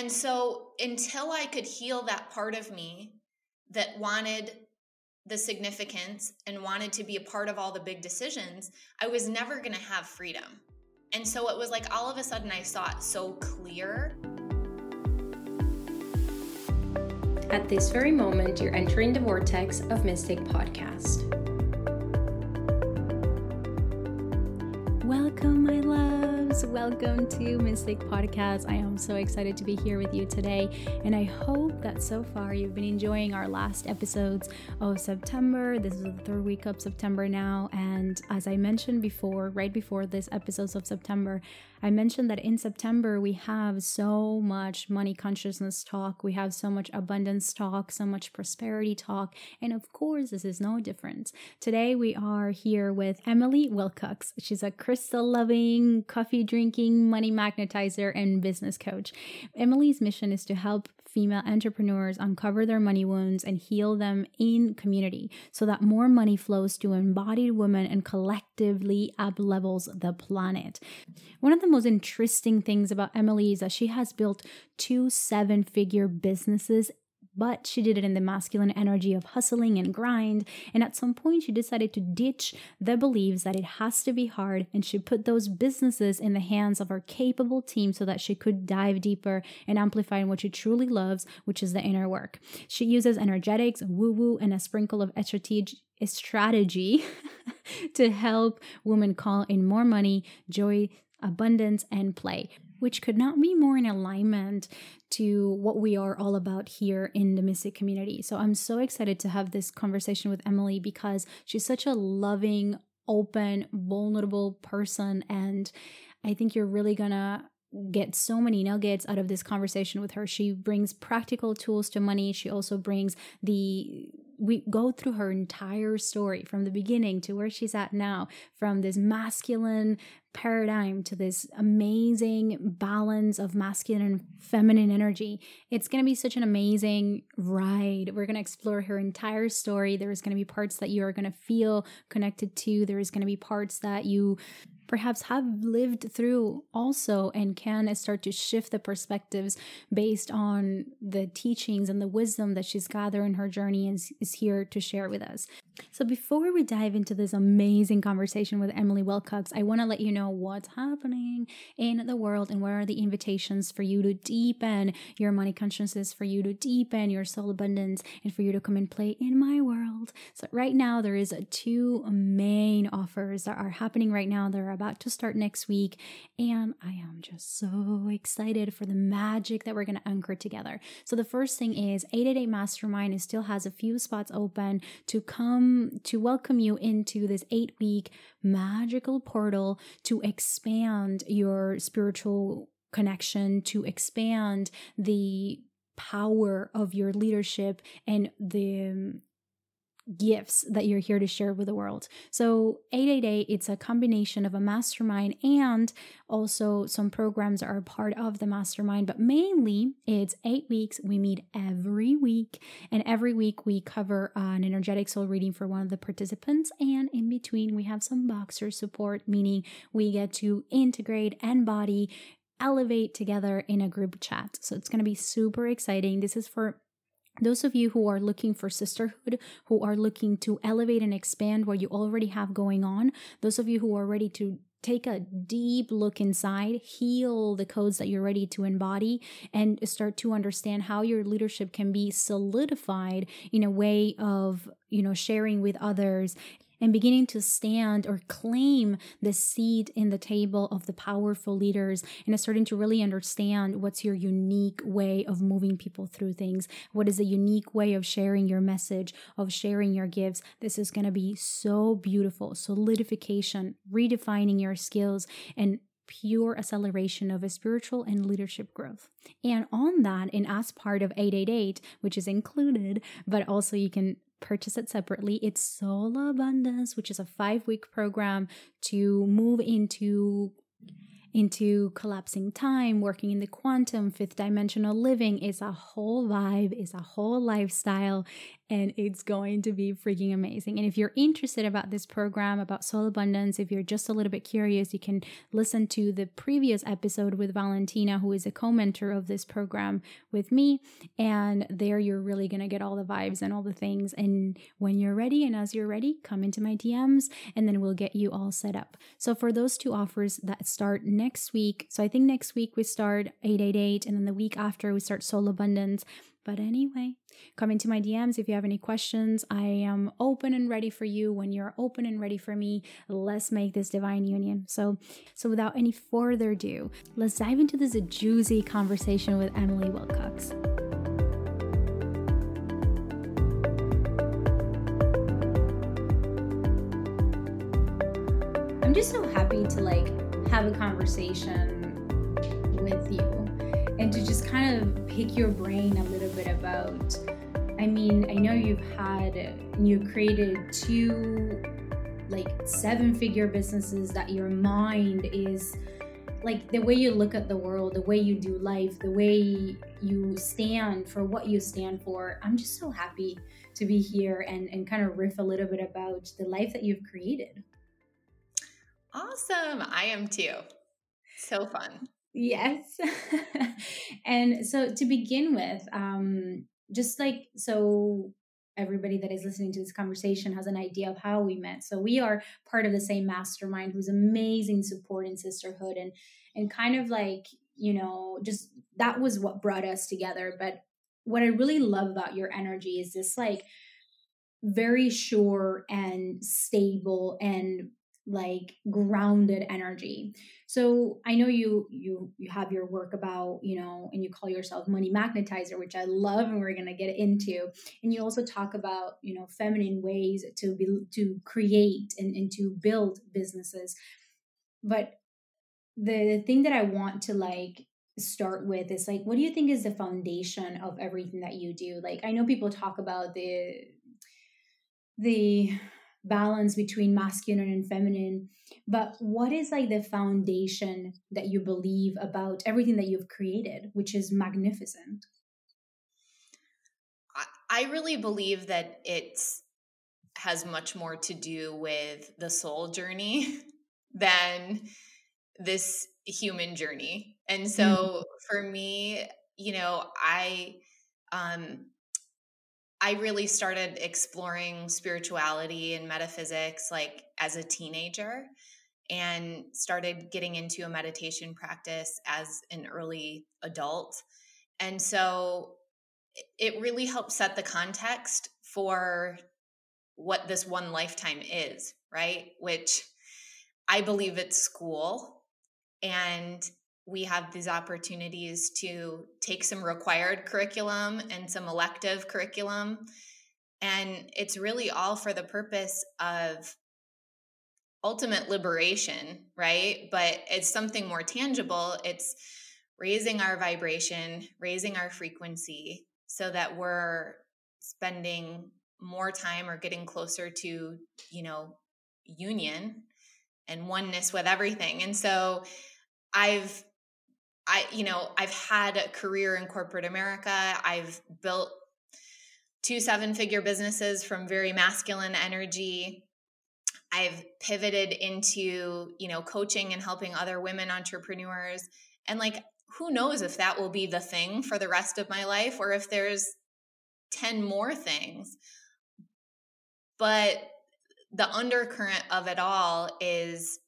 And so until I could heal that part of me that wanted the significance and wanted to be a part of all the big decisions, I was never going to have freedom. And so it was like all of a sudden I saw it so clear. At this very moment, you're entering the vortex of Mystic Podcast. Welcome, my Welcome to Mystic Podcast. I am so excited to be here with you today, and I hope that so far you've been enjoying our last episodes of September. This is the third week of September now, and as I mentioned before, right before this episodes of September, I mentioned that in September we have so much money consciousness talk, we have so much abundance talk, so much prosperity talk, and of course, this is no different. Today we are here with Emily Wilcox. She's a crystal loving, coffee drinking, money magnetizer, and business coach. Emily's mission is to help female entrepreneurs uncover their money wounds and heal them in community so that more money flows to embodied women and collectively up levels the planet. One of the most interesting things about Emily is that she has built two seven figure businesses but she did it in the masculine energy of hustling and grind. And at some point, she decided to ditch the beliefs that it has to be hard and she put those businesses in the hands of her capable team so that she could dive deeper and amplify what she truly loves, which is the inner work. She uses energetics, woo woo, and a sprinkle of strategy to help women call in more money, joy, abundance, and play which could not be more in alignment to what we are all about here in the Mystic community. So I'm so excited to have this conversation with Emily because she's such a loving, open, vulnerable person. And I think you're really gonna get so many nuggets out of this conversation with her. She brings practical tools to money. She also brings the we go through her entire story from the beginning to where she's at now, from this masculine paradigm to this amazing balance of masculine and feminine energy. It's going to be such an amazing ride. We're going to explore her entire story. There's going to be parts that you are going to feel connected to, there's going to be parts that you perhaps have lived through also and can start to shift the perspectives based on the teachings and the wisdom that she's gathered in her journey and is here to share with us. So before we dive into this amazing conversation with Emily Wilcox, I want to let you know what's happening in the world and where are the invitations for you to deepen your money consciousness, for you to deepen your soul abundance, and for you to come and play in my world. So right now there is two main offers that are happening right now. They're about to start next week. And I am just so excited for the magic that we're going to anchor together. So, the first thing is 888 Mastermind it still has a few spots open to come to welcome you into this eight week magical portal to expand your spiritual connection, to expand the power of your leadership and the gifts that you're here to share with the world. So 888 it's a combination of a mastermind and also some programs are part of the mastermind, but mainly it's 8 weeks. We meet every week and every week we cover an energetic soul reading for one of the participants and in between we have some Voxer support meaning we get to integrate and body elevate together in a group chat. So it's going to be super exciting. This is for those of you who are looking for sisterhood, who are looking to elevate and expand what you already have going on, those of you who are ready to take a deep look inside, heal the codes that you're ready to embody, and start to understand how your leadership can be solidified in a way of, you know, sharing with others and beginning to stand or claim the seat in the table of the powerful leaders and starting to really understand what's your unique way of moving people through things. What is a unique way of sharing your message, of sharing your gifts? This is going to be so beautiful. Solidification, redefining your skills, and pure acceleration of a spiritual and leadership growth. And on that, and as part of 888, which is included, but also you can purchase it separately. It's Soul Abundance, which is a five week program to move into into collapsing time, working in the quantum, fifth dimensional living is a whole vibe, is a whole lifestyle. And it's going to be freaking amazing. And if you're interested about this program, about soul abundance, if you're just a little bit curious, you can listen to the previous episode with Valentina, who is a co-mentor of this program with me. And there you're really going to get all the vibes and all the things. And when you're ready and as you're ready, come into my DMs and then we'll get you all set up. So for those two offers that start next week, so I think next week we start 888 and then the week after we start Soul Abundance. But anyway, come into my DMs if you have any questions. I am open and ready for you when you're open and ready for me. Let's make this divine union. So, so without any further ado, let's dive into this juicy conversation with Emily Wilcox. I'm just so happy to like have a conversation with you and to just kind of pick your brain a little bit about I mean, I know you've had you created two like seven figure businesses that your mind is like the way you look at the world, the way you do life, the way you stand for what you stand for. I'm just so happy to be here and, and kind of riff a little bit about the life that you've created. Awesome. I am too. So fun. Yes. and so to begin with, um, just like so everybody that is listening to this conversation has an idea of how we met. So we are part of the same mastermind who's amazing support and sisterhood and and kind of like, you know, just that was what brought us together. But what I really love about your energy is this like very sure and stable and like grounded energy. So i know you you you have your work about you know and you call yourself money magnetizer which i love and we're going to get into. And you also talk about you know feminine ways to be to create and, and to build businesses. But the, the thing that i want to like start with is like what do you think is the foundation of everything that you do? Like i know people talk about the the balance between masculine and feminine. But what is like the foundation that you believe about everything that you've created which is magnificent? I really believe that it has much more to do with the soul journey than this human journey. And so mm. for me you know i um I really started exploring spirituality and metaphysics like as a teenager and started getting into a meditation practice as an early adult. And so it really helped set the context for what this one lifetime is, right? Which I believe it's school. And we have these opportunities to take some required curriculum and some elective curriculum. And it's really all for the purpose of ultimate liberation, right? But it's something more tangible. It's raising our vibration, raising our frequency so that we're spending more time or getting closer to, you know, union and oneness with everything. And so I've I, you know, I've had a career in corporate America. I've built two seven figure businesses from very masculine energy. I've pivoted into, you know, coaching and helping other women entrepreneurs. And like, who knows if that will be the thing for the rest of my life or if there's 10 more things. But the undercurrent of it all is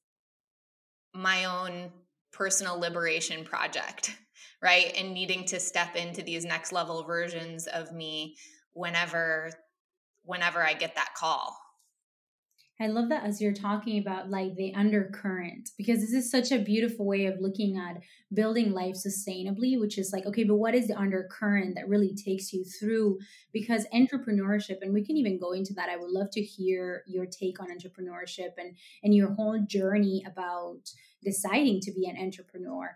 my own personal liberation project, right? And needing to step into these next level versions of me whenever whenever I get that call. I love that as you're talking about like the undercurrent, because this is such a beautiful way of looking at building life sustainably, which is like, okay, but what is the undercurrent that really takes you through? Because entrepreneurship, and we can even go into that. I would love to hear your take on entrepreneurship and and your whole journey about deciding to be an entrepreneur.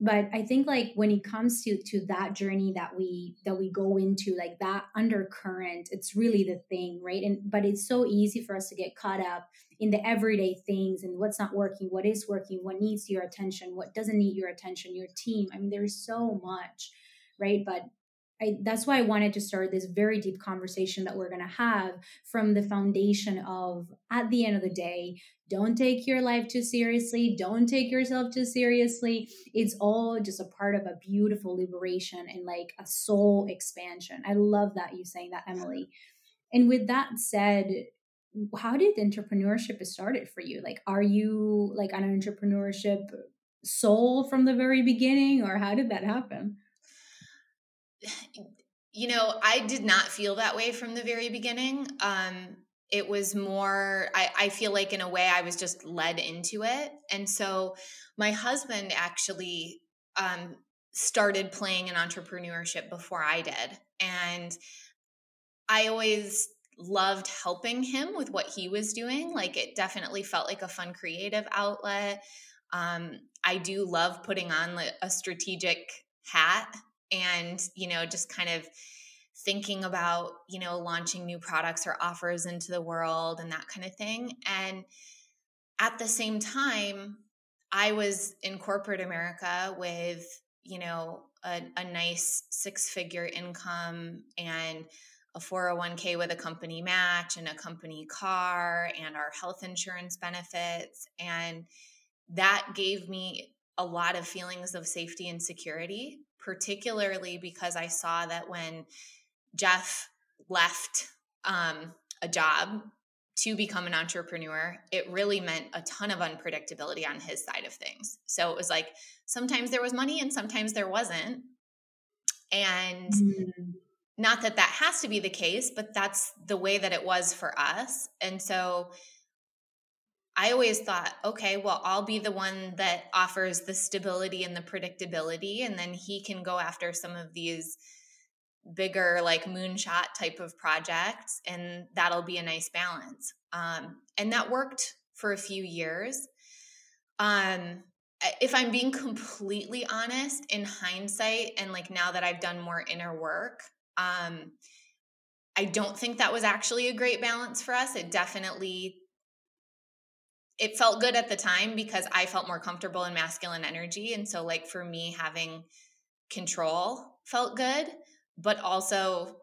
But i think like when it comes to to that journey that we that we go into like that undercurrent it's really the thing right? And but it's so easy for us to get caught up in the everyday things and what's not working what is working what needs your attention what doesn't need your attention your team. I mean there's so much right? But I, that's why I wanted to start this very deep conversation that we're going to have from the foundation of at the end of the day, don't take your life too seriously, don't take yourself too seriously. It's all just a part of a beautiful liberation and like a soul expansion. I love that you saying that, Emily. And with that said, how did entrepreneurship started for you? Like, are you like an entrepreneurship soul from the very beginning, or how did that happen? You know, I did not feel that way from the very beginning. Um, it was more, I, I feel like in a way I was just led into it. And so my husband actually um, started playing in entrepreneurship before I did. And I always loved helping him with what he was doing. Like it definitely felt like a fun creative outlet. Um, I do love putting on a strategic hat and, you know, just kind of thinking about, you know, launching new products or offers into the world and that kind of thing. And at the same time, I was in corporate America with, you know, a, a nice six figure income and a 401k with a company match and a company car and our health insurance benefits. And that gave me a lot of feelings of safety and security, particularly because I saw that when Jeff left um, a job to become an entrepreneur, it really meant a ton of unpredictability on his side of things. So it was like sometimes there was money and sometimes there wasn't. And mm not that that has to be the case, but that's the way that it was for us. And so I always thought, okay, well, I'll be the one that offers the stability and the predictability. And then he can go after some of these bigger, like moonshot type of projects. And that'll be a nice balance. Um, and that worked for a few years. Um, if I'm being completely honest, in hindsight, and like now that I've done more inner work, um, I don't think that was actually a great balance for us. It definitely it felt good at the time because I felt more comfortable in masculine energy and so like for me having control felt good, but also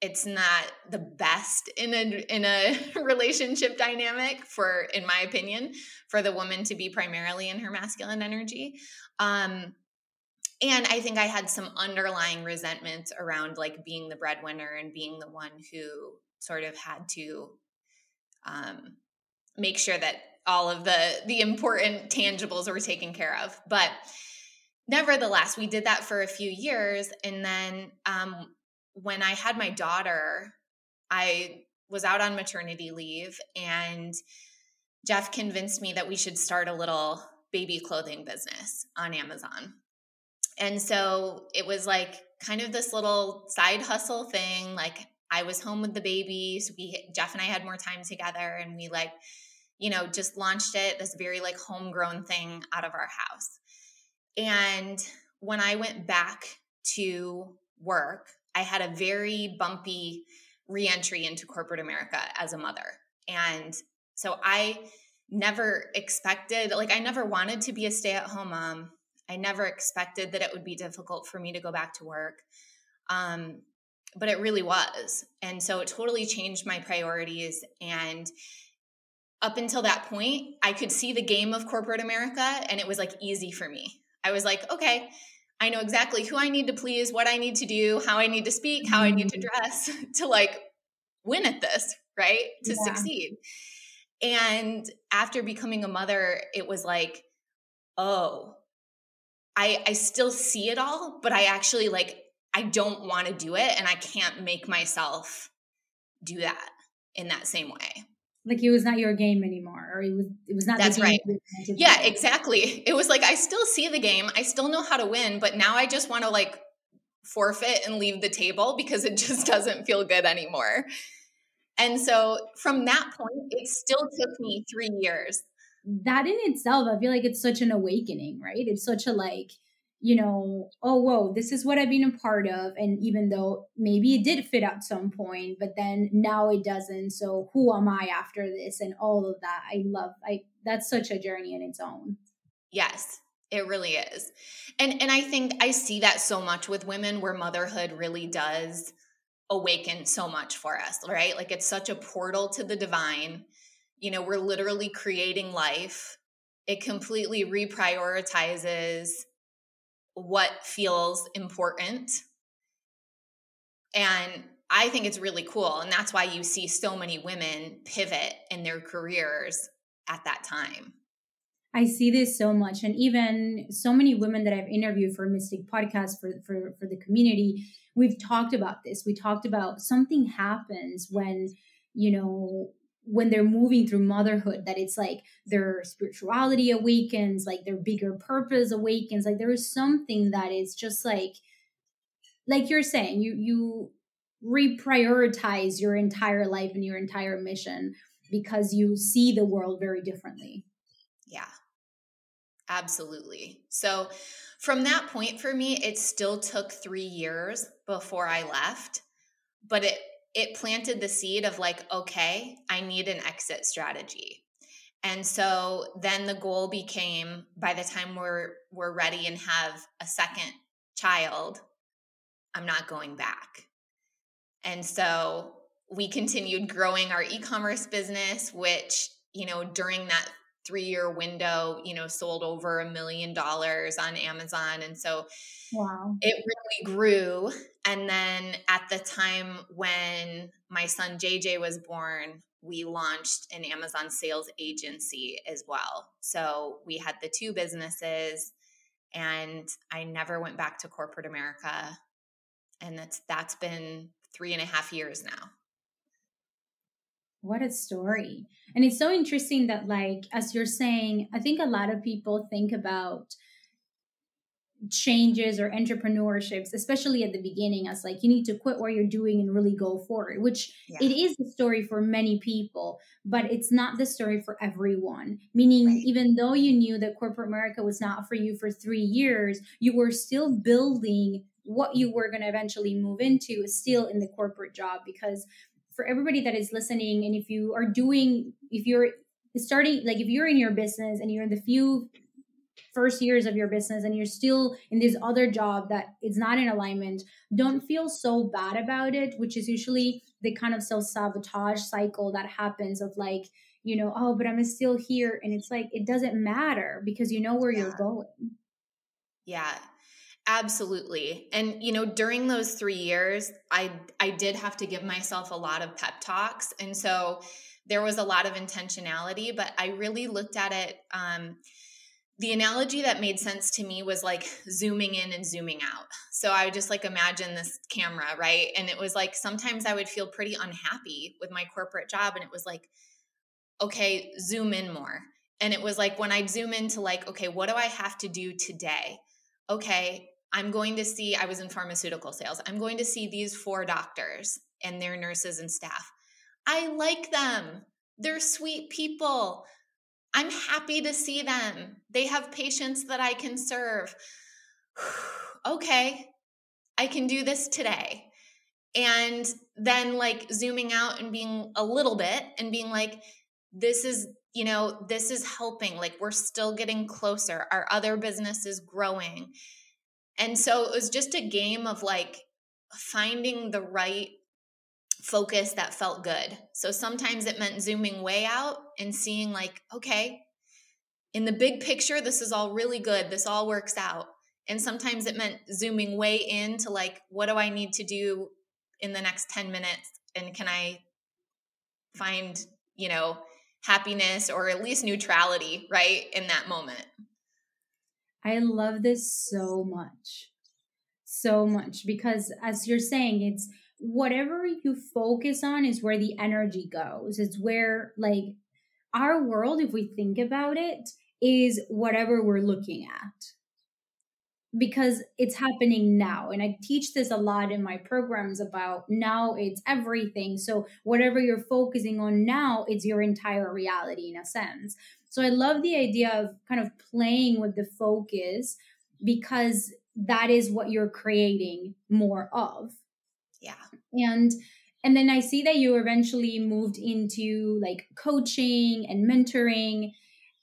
it's not the best in a in a relationship dynamic for in my opinion for the woman to be primarily in her masculine energy um and I think I had some underlying resentments around like being the breadwinner and being the one who sort of had to um, make sure that all of the the important tangibles were taken care of. But nevertheless, we did that for a few years, and then um, when I had my daughter, I was out on maternity leave, and Jeff convinced me that we should start a little baby clothing business on Amazon. And so it was like kind of this little side hustle thing. Like I was home with the babies. We Jeff and I had more time together and we like, you know, just launched it, this very like homegrown thing out of our house. And when I went back to work, I had a very bumpy reentry into corporate America as a mother. And so I never expected, like, I never wanted to be a stay at home mom. I never expected that it would be difficult for me to go back to work. Um, but it really was. And so it totally changed my priorities. And up until that point, I could see the game of corporate America and it was like easy for me. I was like, okay, I know exactly who I need to please, what I need to do, how I need to speak, how I need to mm-hmm. dress to like win at this, right? To yeah. succeed. And after becoming a mother, it was like, oh, I I still see it all, but I actually like I don't want to do it and I can't make myself do that in that same way. Like it was not your game anymore, or it was it was not. That's right. Yeah, exactly. It was like I still see the game, I still know how to win, but now I just want to like forfeit and leave the table because it just doesn't feel good anymore. And so from that point, it still took me three years that in itself, I feel like it's such an awakening, right? It's such a like, you know, oh, whoa, this is what I've been a part of. And even though maybe it did fit at some point, but then now it doesn't. So who am I after this? And all of that. I love, I, that's such a journey in its own. Yes. It really is. And and I think I see that so much with women where motherhood really does awaken so much for us, right? Like it's such a portal to the divine. You know, we're literally creating life. It completely reprioritizes what feels important. And I think it's really cool. And that's why you see so many women pivot in their careers at that time. I see this so much. And even so many women that I've interviewed for Mystic Podcast for, for, for the community, we've talked about this. We talked about something happens when, you know, when they're moving through motherhood, that it's like their spirituality awakens, like their bigger purpose awakens. Like there is something that is just like, like you're saying, you, you, reprioritize your entire life and your entire mission because you see the world very differently. Yeah. Absolutely. So from that point for me, it still took 3 years before I left, but it it planted the seed of like, okay, I need an exit strategy. And so then the goal became by the time we're we're ready and have a second child, I'm not going back. And so we continued growing our e-commerce business which, you know, during that three year window, you know, sold over a million dollars on Amazon. And so wow. it really grew. And then at the time when my son JJ was born, we launched an Amazon sales agency as well. So we had the two businesses and I never went back to corporate America. And that's that's been three and a half years now. What a story. And it's so interesting that, like, as you're saying, I think a lot of people think about changes or entrepreneurships, especially at the beginning, as like you need to quit what you're doing and really go forward, which yeah. it is the story for many people, but it's not the story for everyone. Meaning, right. even though you knew that corporate America was not for you for three years, you were still building what you were going to eventually move into still in the corporate job because for everybody that is listening and if you are doing if you're starting like if you're in your business and you're in the few first years of your business and you're still in this other job that is not in alignment don't feel so bad about it which is usually the kind of self-sabotage cycle that happens of like you know oh but i'm still here and it's like it doesn't matter because you know where yeah. you're going yeah Absolutely. And you know, during those 3 years, I I did have to give myself a lot of pep talks. And so there was a lot of intentionality, but I really looked at it um the analogy that made sense to me was like zooming in and zooming out. So I would just like imagine this camera, right? And it was like sometimes I would feel pretty unhappy with my corporate job and it was like okay, zoom in more. And it was like when I'd zoom into like okay, what do I have to do today? Okay, I'm going to see, I was in pharmaceutical sales. I'm going to see these four doctors and their nurses and staff. I like them. They're sweet people. I'm happy to see them. They have patients that I can serve. okay, I can do this today. And then, like, zooming out and being a little bit and being like, this is, you know, this is helping. Like, we're still getting closer. Our other business is growing and so it was just a game of like finding the right focus that felt good. So sometimes it meant zooming way out and seeing, like, okay, in the big picture, this is all really good. This all works out. And sometimes it meant zooming way into, like, what do I need to do in the next 10 minutes? And can I find, you know, happiness or at least neutrality, right, in that moment? I love this so much. So much because as you're saying, it's whatever you focus on is where the energy goes. It's where like our world, if we think about it, is whatever we're looking at because it's happening now. And I teach this a lot in my programs about now it's everything. So, whatever you're focusing on now, it's your entire reality in a sense. So I love the idea of kind of playing with the focus because that is what you're creating more of. Yeah. And and then I see that you eventually moved into like coaching and mentoring.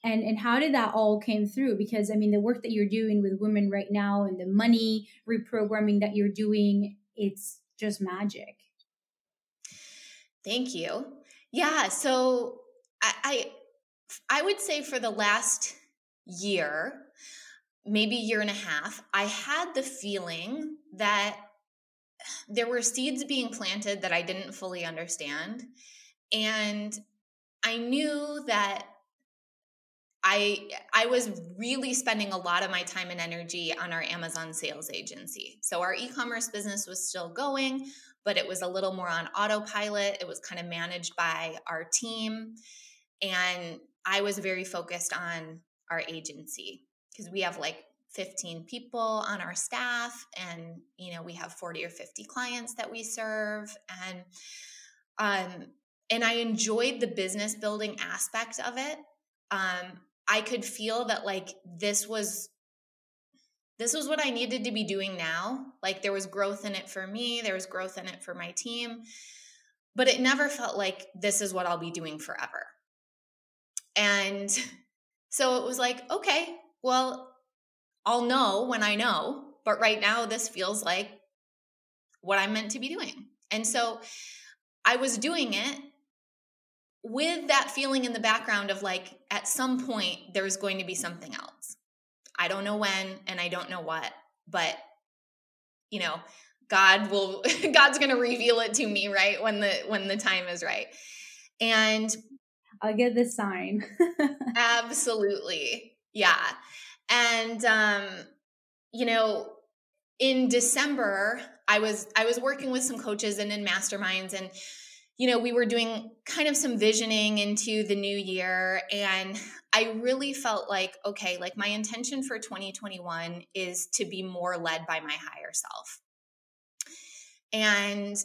And and how did that all came through? Because i mean the work that you're doing with women right now and the money reprogramming that you're doing it's just magic. Thank you. Yeah so i i, I would say for the last year maybe year and a half i had the feeling that there were seeds being planted that i didn't fully understand and i knew that I I was really spending a lot of my time and energy on our Amazon sales agency. So our e-commerce business was still going, but it was a little more on autopilot. It was kind of managed by our team and I was very focused on our agency because we have like 15 people on our staff and you know we have 40 or 50 clients that we serve and um and I enjoyed the business building aspect of it um I could feel that like this was this was what I needed to be doing now. Like there was growth in it for me, there was growth in it for my team, but it never felt like this is what I'll be doing forever. And so it was like, okay, well, I'll know when I know, but right now this feels like what I'm meant to be doing. And so I was doing it with that feeling in the background of like, at some point, there's going to be something else. I don't know when and I don't know what, but you know, God will God's going to reveal it to me right when the when the time is right. And I'll get the sign. absolutely. Yeah. And um you know, in December, I was I was working with some coaches and in masterminds and you know, we were doing kind of some visioning into the new year. And I really felt like, okay, like my intention for 2021 is to be more led by my higher self. And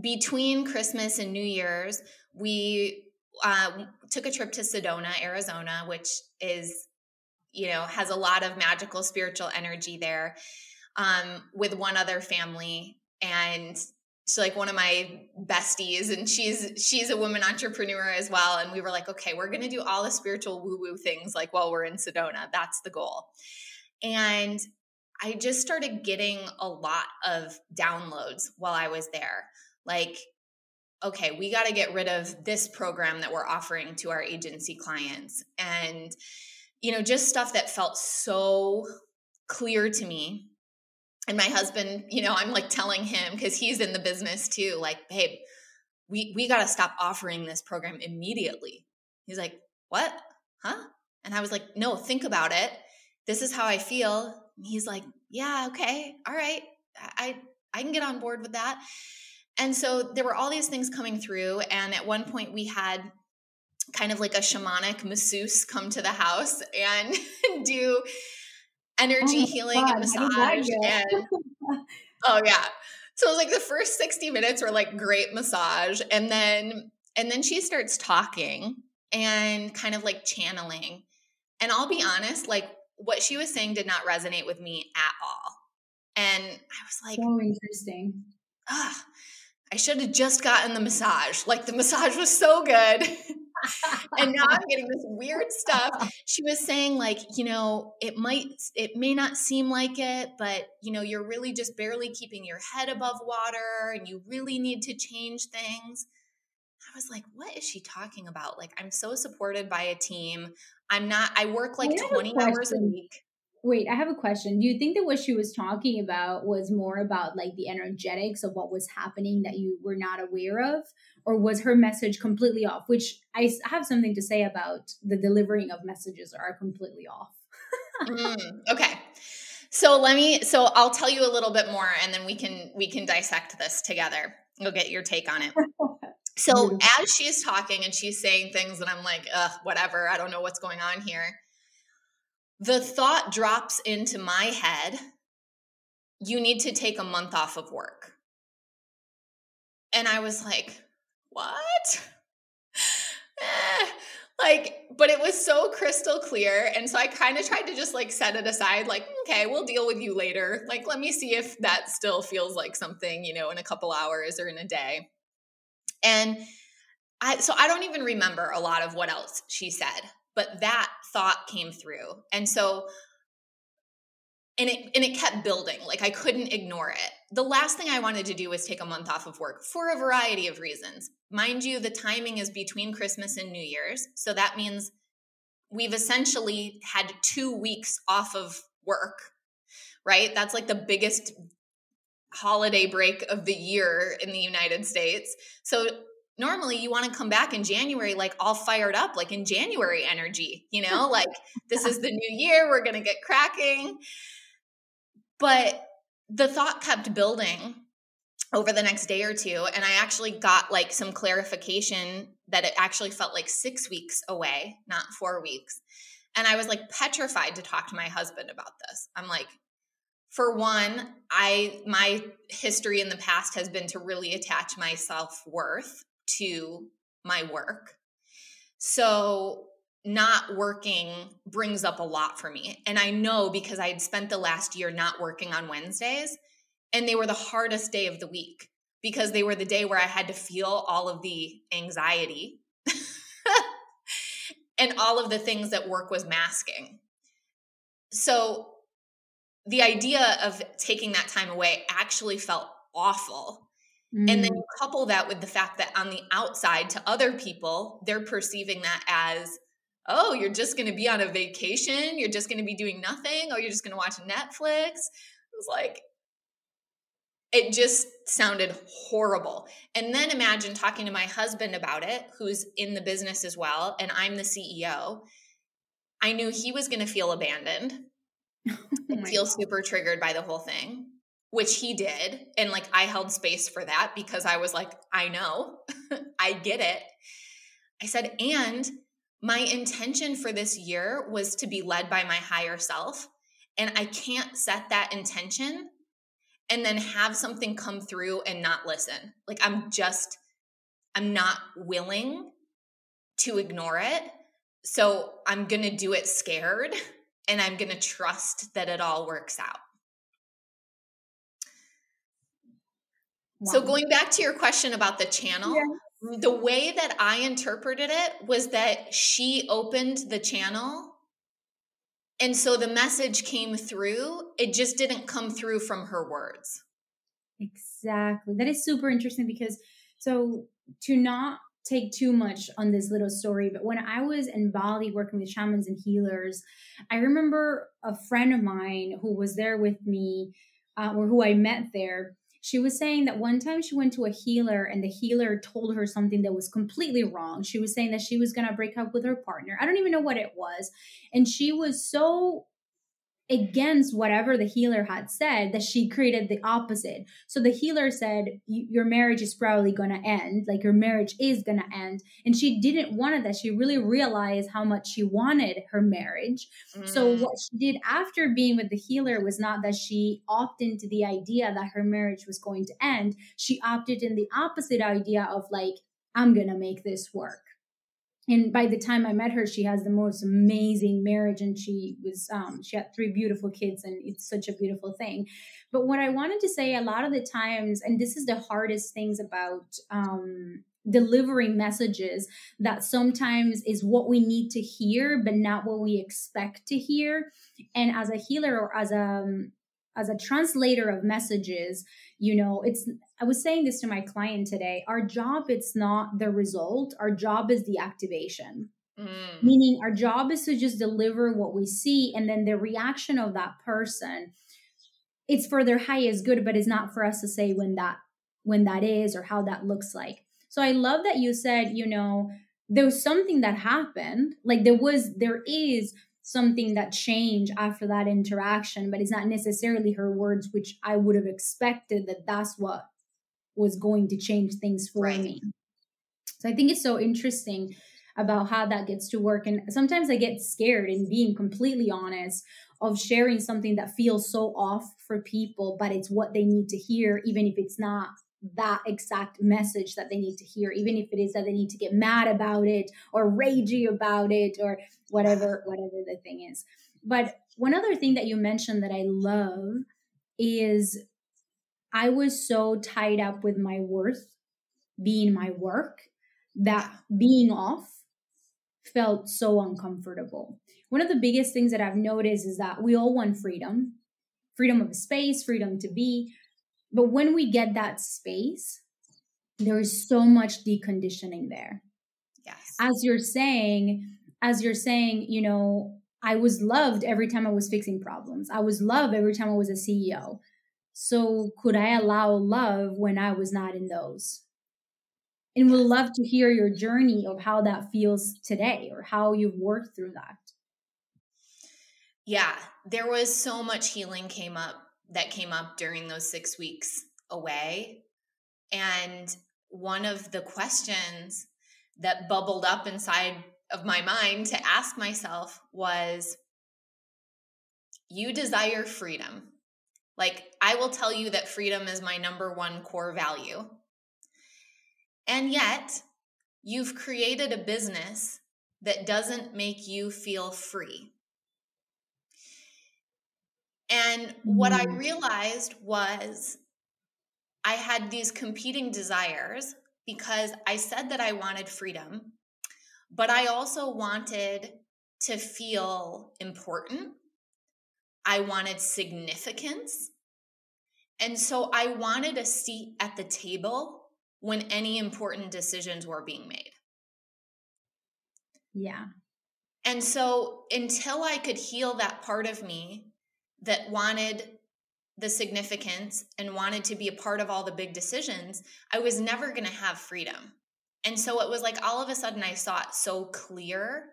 between Christmas and New Year's, we uh, took a trip to Sedona, Arizona, which is, you know, has a lot of magical spiritual energy there um, with one other family. And she's like one of my besties and she's she's a woman entrepreneur as well. And we were like okay we're going to do all the spiritual woo woo things like while we're in sedona. That's the goal. And i just started getting a lot of downloads while i was there. Like okay we got to get rid of this program that we're offering to our agency clients. And you know just stuff that felt so clear to me. And my husband you know i'm like telling him because he's in the business too like babe we we got to stop offering this program immediately. He's like what? Huh? And i was like no think about it. This is how i feel. And he's like yeah okay all right. I i can get on board with that. And so there were all these things coming through and at one point we had kind of like a shamanic masseuse come to the house and do energy oh healing God, and massage and oh yeah. So it was like the first 60 minutes were like great massage and then and then she starts talking and kind of like channeling. And i'll be honest like what she was saying did not resonate with me at all. And i was like so interesting. Ah i should have just gotten the massage. Like the massage was so good and now I'm getting this weird stuff. She was saying, like, you know, it might, it may not seem like it, but, you know, you're really just barely keeping your head above water and you really need to change things. I was like, what is she talking about? Like, I'm so supported by a team. I'm not, I work like 20 hours a week. Wait, I have a question. Do you think that what she was talking about was more about like the energetics of what was happening that you were not aware of? Or was her message completely off? Which I have something to say about the delivering of messages are completely off. mm, okay. So let me so I'll tell you a little bit more and then we can we can dissect this together. You'll get your take on it. So as she's talking and she's saying things and I'm like, ugh, whatever, I don't know what's going on here the thought drops into my head you need to take a month off of work. And I was like, what? eh. Like, but it was so crystal clear. And so I kind of tried to just like set it aside, like, okay, we'll deal with you later. Like, let me see if that still feels like something, you know, in a couple hours or in a day. And I, so I don't even remember a lot of what else she said. but that thought came through. And so and it and it kept building. Like I couldn't ignore it. The last thing I wanted to do was take a month off of work for a variety of reasons. Mind you, the timing is between Christmas and New Year's, so that means we've essentially had 2 weeks off of work. Right? That's like the biggest holiday break of the year in the United States. So normally you want to come back in January like all fired up, like in January energy, you know, like this is the new year, we're going to get cracking. But the thought kept building over the next day or two and I actually got like some clarification that it actually felt like 6 weeks away, not 4 weeks. And I was like petrified to talk to my husband about this. I'm like, for one, I my history in the past has been to really attach my self-worth to my work. So not working brings up a lot for me. And I know because I had spent the last year not working on Wednesdays and they were the hardest day of the week because they were the day where I had to feel all of the anxiety and all of the things that work was masking. So the idea of taking that time away actually felt awful. Mm. And then mm. you couple that with the fact that on the outside to other people, they're perceiving that as, oh, you're just going to be on a vacation. You're just going to be doing nothing. Oh, you're just going to watch Netflix. It was like, it just sounded horrible. And then imagine talking to my husband about it, who's in the business as well, and I'm the CEO. I knew he was going to feel abandoned oh feel God. super triggered by the whole thing, which he did. And like I held space for that because I was like, I know, I get it. I said, and my intention for this year was to be led by my higher self. And I can't set that intention and then have something come through and not listen. Like I'm just, I'm not willing to ignore it. So I'm going to do it scared and I'm going to trust that it all works out. Wow. So, going back to your question about the channel, the way that I interpreted it was that she opened the channel. And so the message came through. It just didn't come through from her words. Exactly. That is super interesting because so to not take too much on this little story, but when I was in Bali working with shamans and healers, I remember a friend of mine who was there with me, uh, or who I met there. She was saying that one time she went to a healer and the healer told her something that was completely wrong. She was saying that she was going to break up with her partner. I don't even know what it was. And she was so against whatever the healer had said that she created the opposite. So the healer said your marriage is probably going to end like your marriage is going to end. And she didn't want it that. She really realized how much she wanted her marriage. Mm. so what she did after being with the healer was not that she opted into the idea that her marriage was going to end. She opted in the opposite idea of like i'm going to make this work and by the time I met her, she has the most amazing marriage, and she was um, she had three beautiful kids, and it's such a beautiful thing. But what I wanted to say, a lot of the times, and this is the hardest things about um, delivering messages, that sometimes is what we need to hear, but not what we expect to hear. And as a healer or as a um, as a translator of messages, you know, it's I was saying this to my client today. Our job it's not the result. Our job is the activation. Mm. Meaning our job is to just deliver what we see and then the reaction of that person it's for their highest good but it's not for us to say when that when that is or how that looks like. So I love that you said, you know, there was something that happened. Like there was there is something that changed after that interaction, but it's not necessarily her words, which I would have expected that that's what was going to change things for right. me. So I think it's so interesting about how that gets to work. And sometimes I get scared in being completely honest of sharing something that feels so off for people, but it's what they need to hear, even if it's not that exact message that they need to hear, even if it is that they need to get mad about it or ragey about it or whatever, whatever the thing is. But one other thing that you mentioned that I love is I was so tied up with my worth being my work that being off felt so uncomfortable. One of the biggest things that I've noticed is that we all want freedom freedom of space, freedom to be. But when we get that space, there is so much deconditioning there. Yes. As you're saying, as you're saying, you know, I was loved every time I was fixing problems. I was loved every time I was a CEO. So could I allow love when I was not in those? And we'd love to hear your journey of how that feels today or how you've worked through that. Yeah, there was so much healing came up that came up during those 6 weeks away. And one of the questions that bubbled up inside of my mind to ask myself was you desire freedom. Like, I will tell you that freedom is my number one core value. And yet, you've created a business that doesn't make you feel free. And what I mm. realized was I had these competing desires because I said that I wanted freedom, but I also wanted to feel important. I wanted significance. And so I wanted a seat at the table when any important decisions were being made. Yeah. And so until I could heal that part of me that wanted the significance and wanted to be a part of all the big decisions, I was never going to have freedom. And so it was like all of a sudden I saw it so clear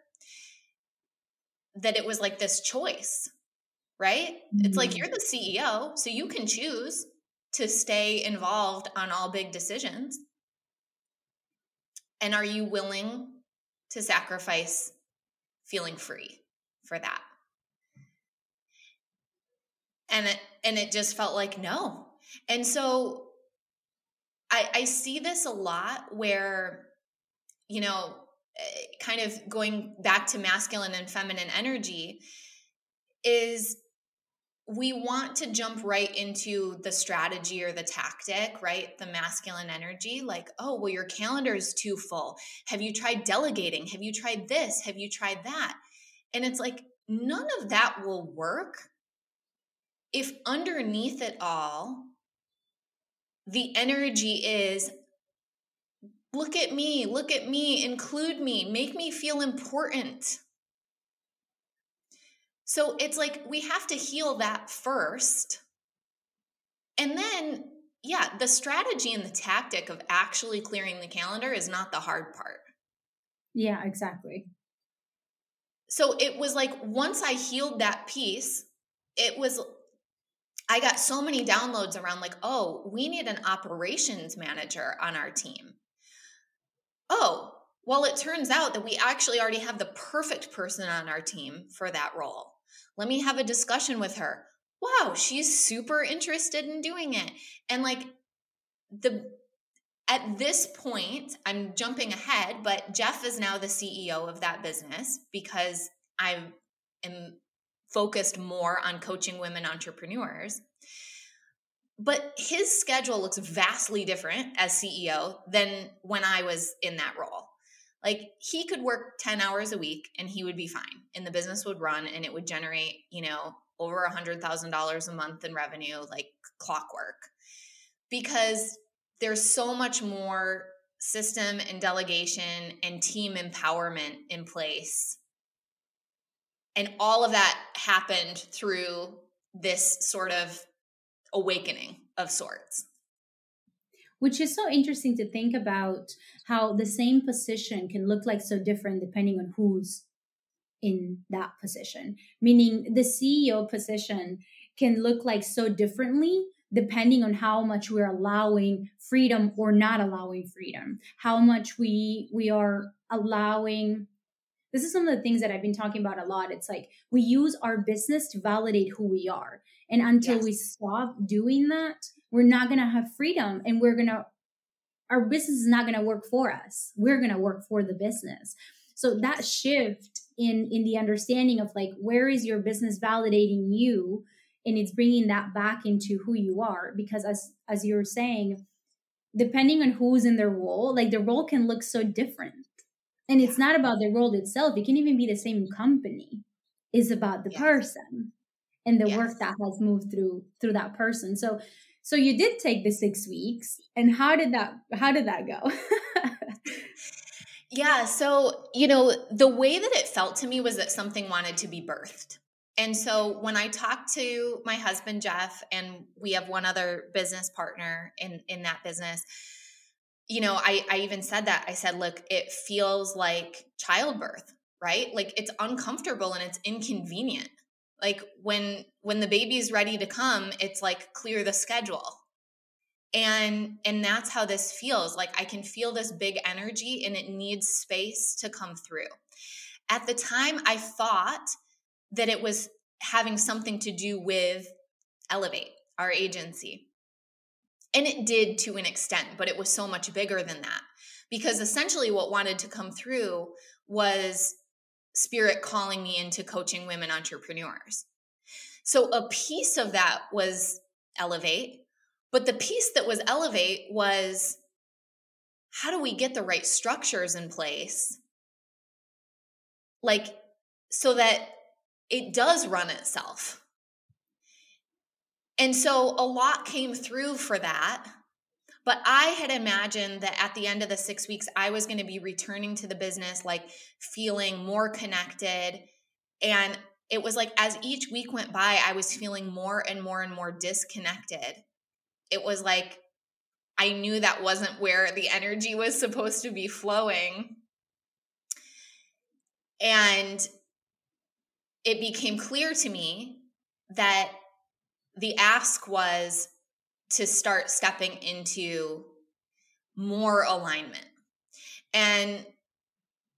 that it was like this choice, right? Mm-hmm. It's like mm-hmm. you're the CEO, so you can choose to stay involved on all big decisions? And are you willing to sacrifice feeling free for that? And it and it just felt like no. And so I I see this a lot where you know eh, kind of going back to masculine and feminine energy is we want to jump right into the strategy or the tactic, right? The masculine energy, like, oh, well, your calendar is too full. Have you tried delegating? Have you tried this? Have you tried that? And it's like, none of that will work if underneath it all, the energy is look at me, look at me, include me, make me feel important so it's like we have to heal that first. And then, yeah, the strategy and the tactic of actually clearing the calendar is not the hard part. Yeah, exactly. So it was like once I healed that piece, it was I got so many downloads around like, oh, we need an operations manager on our team. Oh, well, it turns out that we actually already have the perfect person on our team for that role. Let me have a discussion with her. Wow, she's super interested in doing it. And like the at this point, I'm jumping ahead, but Jeff is now the CEO of that business because I am focused more on coaching women entrepreneurs. But his schedule looks vastly different as CEO than when I was in that role. Like he could work 10 hours a week and he would be fine and the business would run and it would generate, you know, over a hundred thousand dollars a month in revenue, like clockwork. Because there's so much more system and delegation and team empowerment in place. And all of that happened through this sort of awakening of sorts. Which is so interesting to think about how the same position can look like so different depending on who's in that position. Meaning the ceo position can look like so differently depending on how much we're allowing freedom or not allowing freedom. How much we we are allowing this is some of the things that i've been talking about a lot. It's like we use our business to validate who we are. And until yes. we stop doing that we're not going to have freedom and we're going to our business is not going to work for us. We're going to work for the business. So that shift in in the understanding of like where is your business validating you? And it's bringing that back into who you are because as as you're saying depending on who's in their role like the role can look so different and it's not about the role itself. It can even be the same company it's about the yes. person and the yes. work that has moved through through that person. So so you did take the six weeks and how did that how did that go? Yeah so you know the way that it felt to me was that something wanted to be birthed. And so when I talked to my husband Jeff, and we have one other business partner in in that business, you know, I I even said that I said, look, it feels like childbirth, right? Like it's uncomfortable and it's inconvenient. Like when when the baby's ready to come, it's like clear the schedule. And and that's how this feels. Like I can feel this big energy and it needs space to come through. At the time I thought that it was having something to do with Elevate, our agency. And it did to an extent, but it was so much bigger than that. Because essentially, what wanted to come through was spirit calling me into coaching women entrepreneurs. So, a piece of that was Elevate, but the piece that was Elevate was how do we get the right structures in place? Like, so that it does run itself. And so a lot came through for that. But I had imagined that at the end of the six weeks, I was going to be returning to the business, like feeling more connected. And it was like as each week went by, I was feeling more and more and more disconnected. It was like I knew that wasn't where the energy was supposed to be flowing. And it became clear to me that the ask was to start stepping into more alignment. And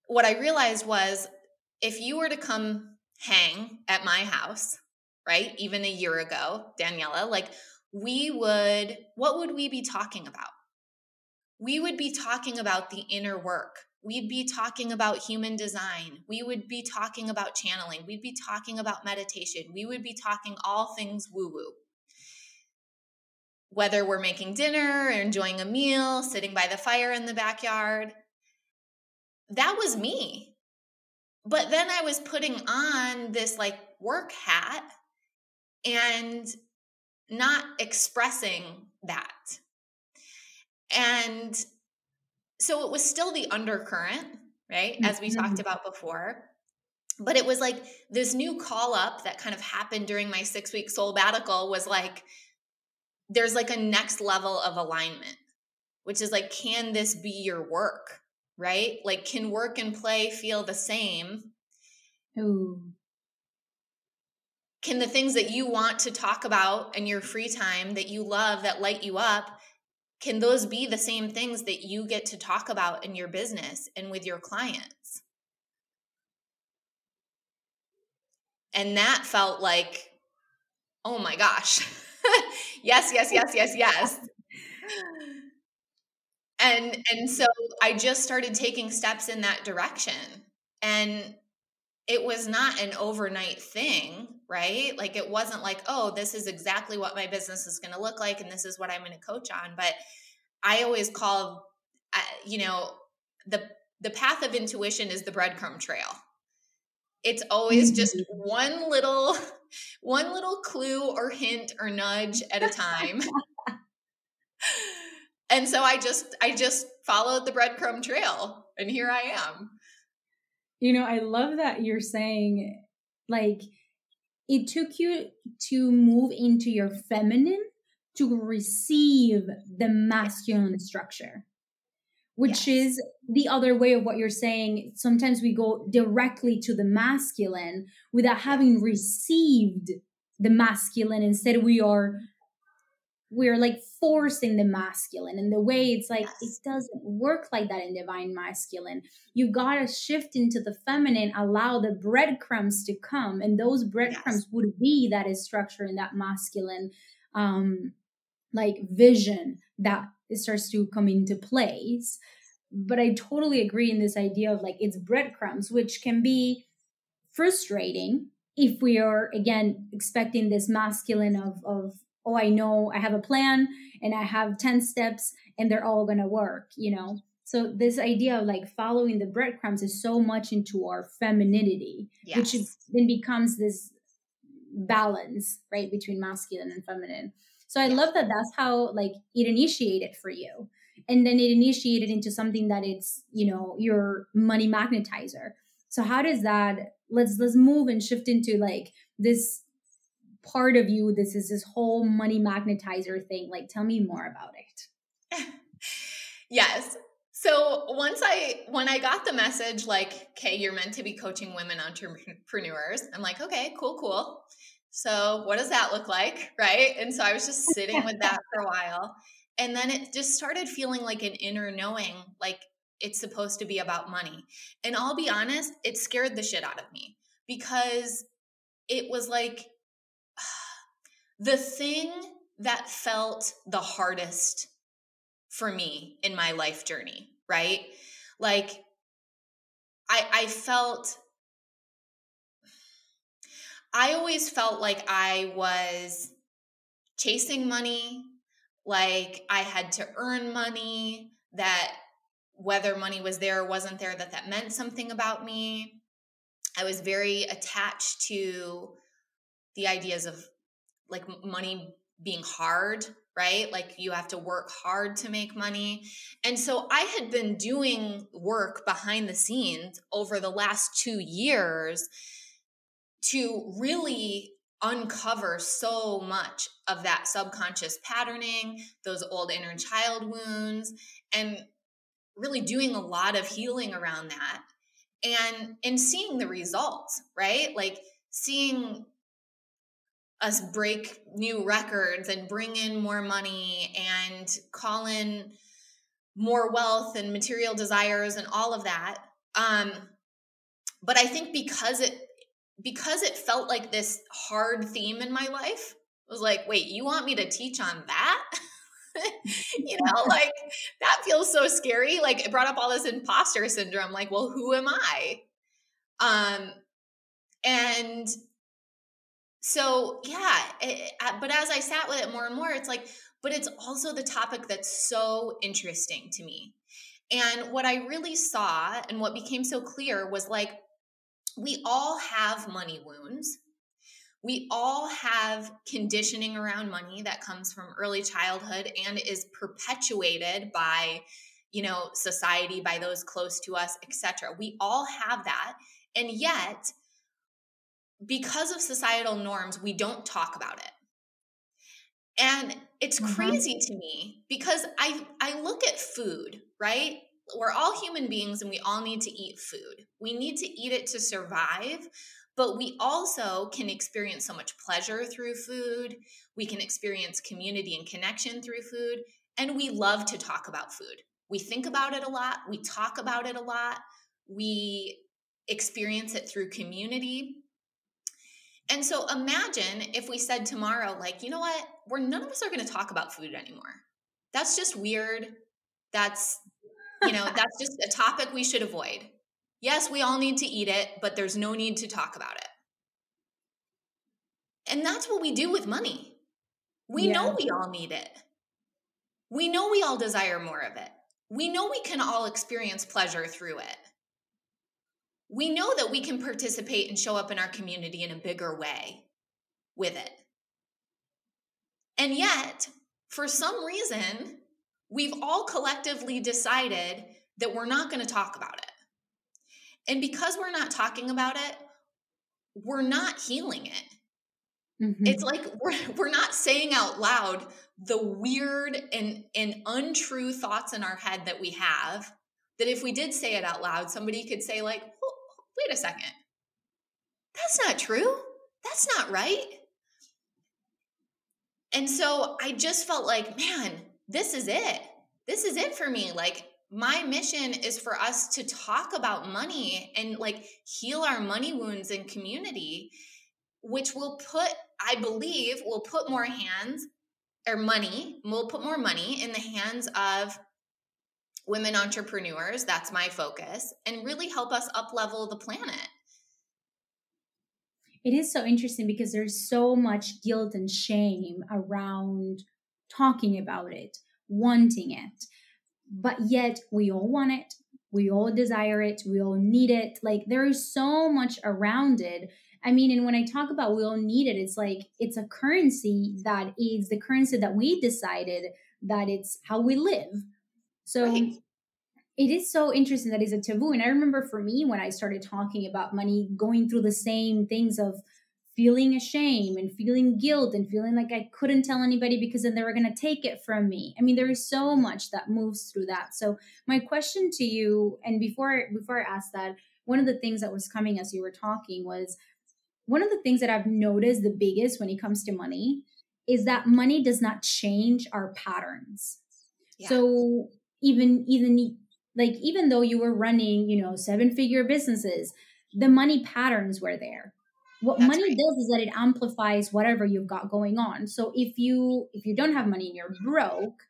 what I realized was if you were to come hang at my house, right, even a year ago, Daniela, like we would, what would we be talking about? We would be talking about the inner work we'd be talking about human design. We would be talking about channeling. We'd be talking about meditation. We would be talking all things woo woo. Whether we're making dinner, enjoying a meal, sitting by the fire in the backyard, that was me. But then I was putting on this like work hat and not expressing that. And so it was still the undercurrent, right? As we mm-hmm. talked about before. But it was like this new call up that kind of happened during my six week soulbatical was like, there's like a next level of alignment, which is like, can this be your work? Right? Like, can work and play feel the same? Ooh. Can the things that you want to talk about in your free time that you love, that light you up, can those be the same things that you get to talk about in your business and with your clients? And that felt like, oh my gosh. yes, yes, yes, yes, yes. And and so I just started taking steps in that direction. And it was not an overnight thing, right? Like it wasn't like, oh, this is exactly what my business is going to look like and this is what I'm going to coach on, but I always call uh, you know, the the path of intuition is the breadcrumb trail. It's always just mm-hmm. one little one little clue or hint or nudge at a time. and so I just I just followed the breadcrumb trail and here I am. You know, I love that you're saying like it took you to move into your feminine to receive the masculine structure which yes. is the other way of what you're saying sometimes we go directly to the masculine without having received the masculine instead we are we're like forcing the masculine and the way it's like yes. it doesn't work like that in divine masculine you gotta shift into the feminine allow the breadcrumbs to come and those breadcrumbs yes. would be that is structure in that masculine um like vision that it starts to come into place but i totally agree in this idea of like it's breadcrumbs which can be frustrating if we are again expecting this masculine of of oh, I know I have a plan and I have 10 steps and they're all going to work, you know? So this idea of like following the breadcrumbs is so much into our femininity, yes. which then becomes this balance, right, between masculine and feminine. So I yeah. love that that's how like it initiated for you. And then it initiated into something that it's, you know, your money magnetizer. So how does that let's let's move and shift into like this part of you this is this whole money magnetizer thing like tell me more about it. Yes. So once i when i got the message like okay you're meant to be coaching women entrepreneurs i'm like okay cool cool. So what does that look like right? And so i was just sitting with that for a while. And then it just started feeling like an inner knowing like it's supposed to be about money. And i'll be honest it scared the shit out of me because it was like the thing that felt the hardest for me in my life journey, right? Like I I felt I always felt like I was chasing money, like I had to earn money, that whether money was there or wasn't there that that meant something about me. I was very attached to the ideas of like money being hard right? Like you have to work hard to make money. And so I had been doing work behind the scenes over the last two years to really uncover so much of that subconscious patterning, those old inner child wounds, and really doing a lot of healing around that and and seeing the results right like seeing us break new records and bring in more money and call in more wealth and material desires and all of that. Um but i think because it because it felt like this hard theme in my life was like wait you want me to teach on that? You know like that feels so scary. Like it brought up all this imposter syndrome like well who am i? Um and so yeah it, but as i sat with it more and more it's like but it's also the topic that's so interesting to me. And what i really saw and what became so clear was like we all have money wounds. We all have conditioning around money that comes from early childhood and is perpetuated by you know society by those close to us etc we all have that. And yet because of societal norms, we don't talk about it. And it's mm-hmm. crazy to me because I I look at food, right? We're all human beings and we all need to eat food. We need to eat it to survive, but we also can experience so much pleasure through food. We can experience community and connection through food, and we love to talk about food. We think about it a lot, we talk about it a lot. We experience it through community and so imagine if we said tomorrow, like, you know what? We're none of us are going to talk about food anymore. That's just weird. That's, you know, that's just a topic we should avoid. Yes, we all need to eat it, but there's no need to talk about it. And that's what we do with money. We yeah. know we all need it. We know we all desire more of it. We know we can all experience pleasure through it we know that we can participate and show up in our community in a bigger way with it. And yet, for some reason, we've all collectively decided that we're not going to talk about it. And because we're not talking about it, we're not healing it. Mm-hmm. It's like we're, we're not saying out loud the weird and, and untrue thoughts in our head that we have. That if we did say it out loud, somebody could say, like, wait a second, that's not true. That's not right. And so I just felt like, man, this is it. This is it for me. Like, my mission is for us to talk about money and like heal our money wounds in community, which will put, I believe, will put more hands or money, will put more money in the hands of women entrepreneurs. That's my focus, and really help us up level the planet. It is so interesting because there's so much guilt and shame around talking about it, wanting it. but yet we all want it we all desire it we all need it like there is so much around it i mean and when i talk about we all need it it's like it's a currency that is the currency that we decided that it's how we live so right. it is so interesting that it's a taboo and i remember for me when i started talking about money going through the same things of feeling ashamed and feeling guilt and feeling like I couldn't tell anybody because then they were going to take it from me. I mean, there is so much that moves through that. So my question to you, and before before I ask that, one of the things that was coming as you were talking was one of the things that I've noticed the biggest when it comes to money is that money does not change our patterns. Yeah. So even even like even though you were running, you know, seven figure businesses, the money patterns were there. What That's money right. does is that it amplifies whatever you've got going on. So if you if you don't have money and you're broke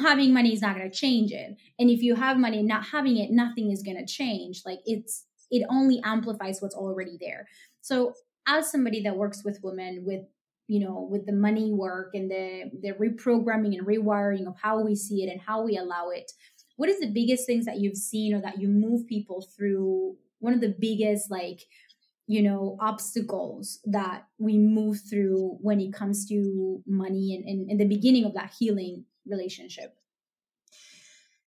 having money is not going to change it. And if you have money and not having it nothing is going to change. Like it's it only amplifies what's already there. So as somebody that works with women with you know with the money work and the the reprogramming and rewiring of how we see it and how we allow it what is the biggest things that you've seen or that you move people through? One of the biggest like you know obstacles that we move through when it comes to money and, and, and the beginning of that healing relationship?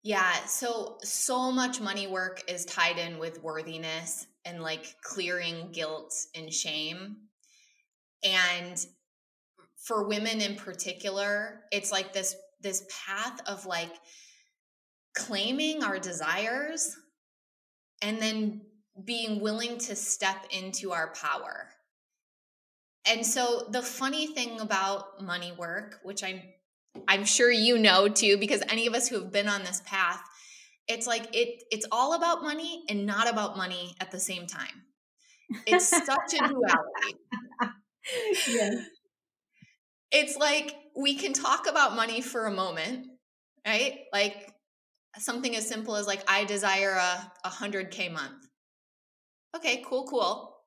Yeah so so much money work is tied in with worthiness and like clearing guilt and shame. And for women in particular it's like this this path of like claiming our desires and then being willing to step into our power. And so the funny thing about money work, which I'm I'm sure you know too because any of us who have been on this path, it's like it it's all about money and not about money at the same time. It's such a duality. yes. It's like we can talk about money for a moment, right? Like something as simple as like I desire a 100k month Okay, cool, cool.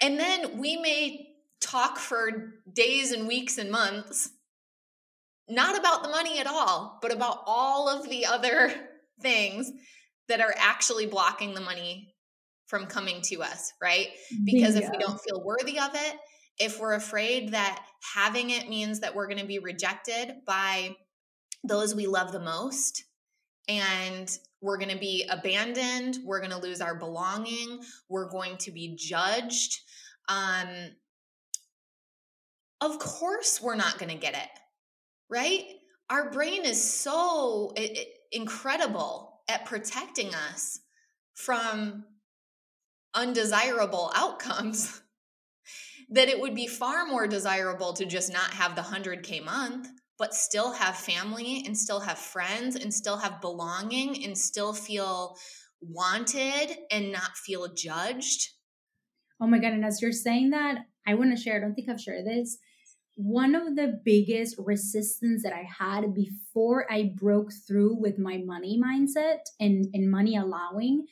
And then we may talk for days and weeks and months, not about the money at all, but about all of the other things that are actually blocking the money from coming to us, right? Because if we don't feel worthy of it, if we're afraid that having it means that we're going to be rejected by those we love the most, and we're going to be abandoned we're going to lose our belonging we're going to be judged um of course we're not going to get it right? Our brain is so incredible at protecting us from undesirable outcomes that it would be far more desirable to just not have the 100k month but still have family and still have friends and still have belonging and still feel wanted and not feel judged. Oh my God. And as you're saying that, I want to share, I don't think I've shared this. One of the biggest resistance that I had before I broke through with my money mindset and, and money allowing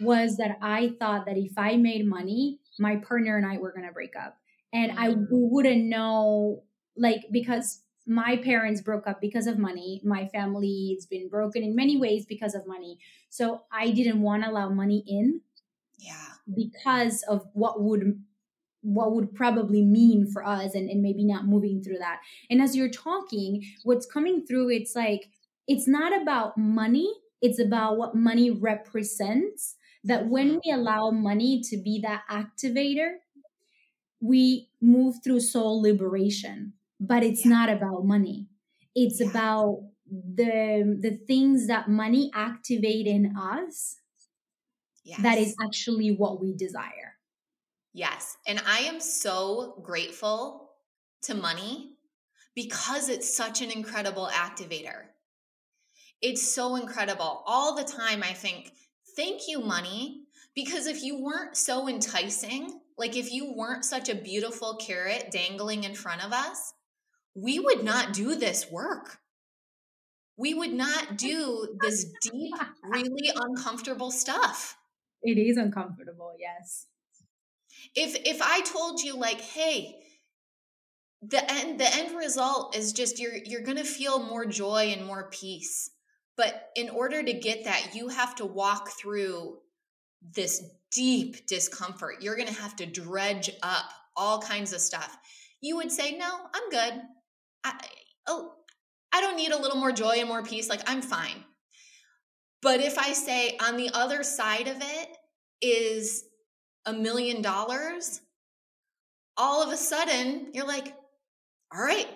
was that I thought that if I made money, my partner and I were going to break up. And I mm. wouldn't know, like, because my parents broke up because of money. My family has been broken in many ways because of money. So I didn't want to allow money in. Yeah. Because of what would what would probably mean for us and, and maybe not moving through that. And as you're talking, what's coming through, it's like it's not about money, it's about what money represents. That when we allow money to be that activator, we move through soul liberation but it's yeah. not about money it's yeah. about the the things that money activate in us yes. that is actually what we desire yes and i am so grateful to money because it's such an incredible activator it's so incredible all the time i think thank you money because if you weren't so enticing like if you weren't such a beautiful carrot dangling in front of us we would not do this work. We would not do this deep, really uncomfortable stuff. It is uncomfortable, yes. If if I told you like, hey, the end the end result is just you're you're going to feel more joy and more peace But in order to get that, you have to walk through this deep discomfort. You're going to have to dredge up all kinds of stuff. You would say, No, I'm good. I, oh, I don't need a little more joy and more peace. Like, I'm fine. But if I say on the other side of it is a million dollars, all of a sudden you're like, all right,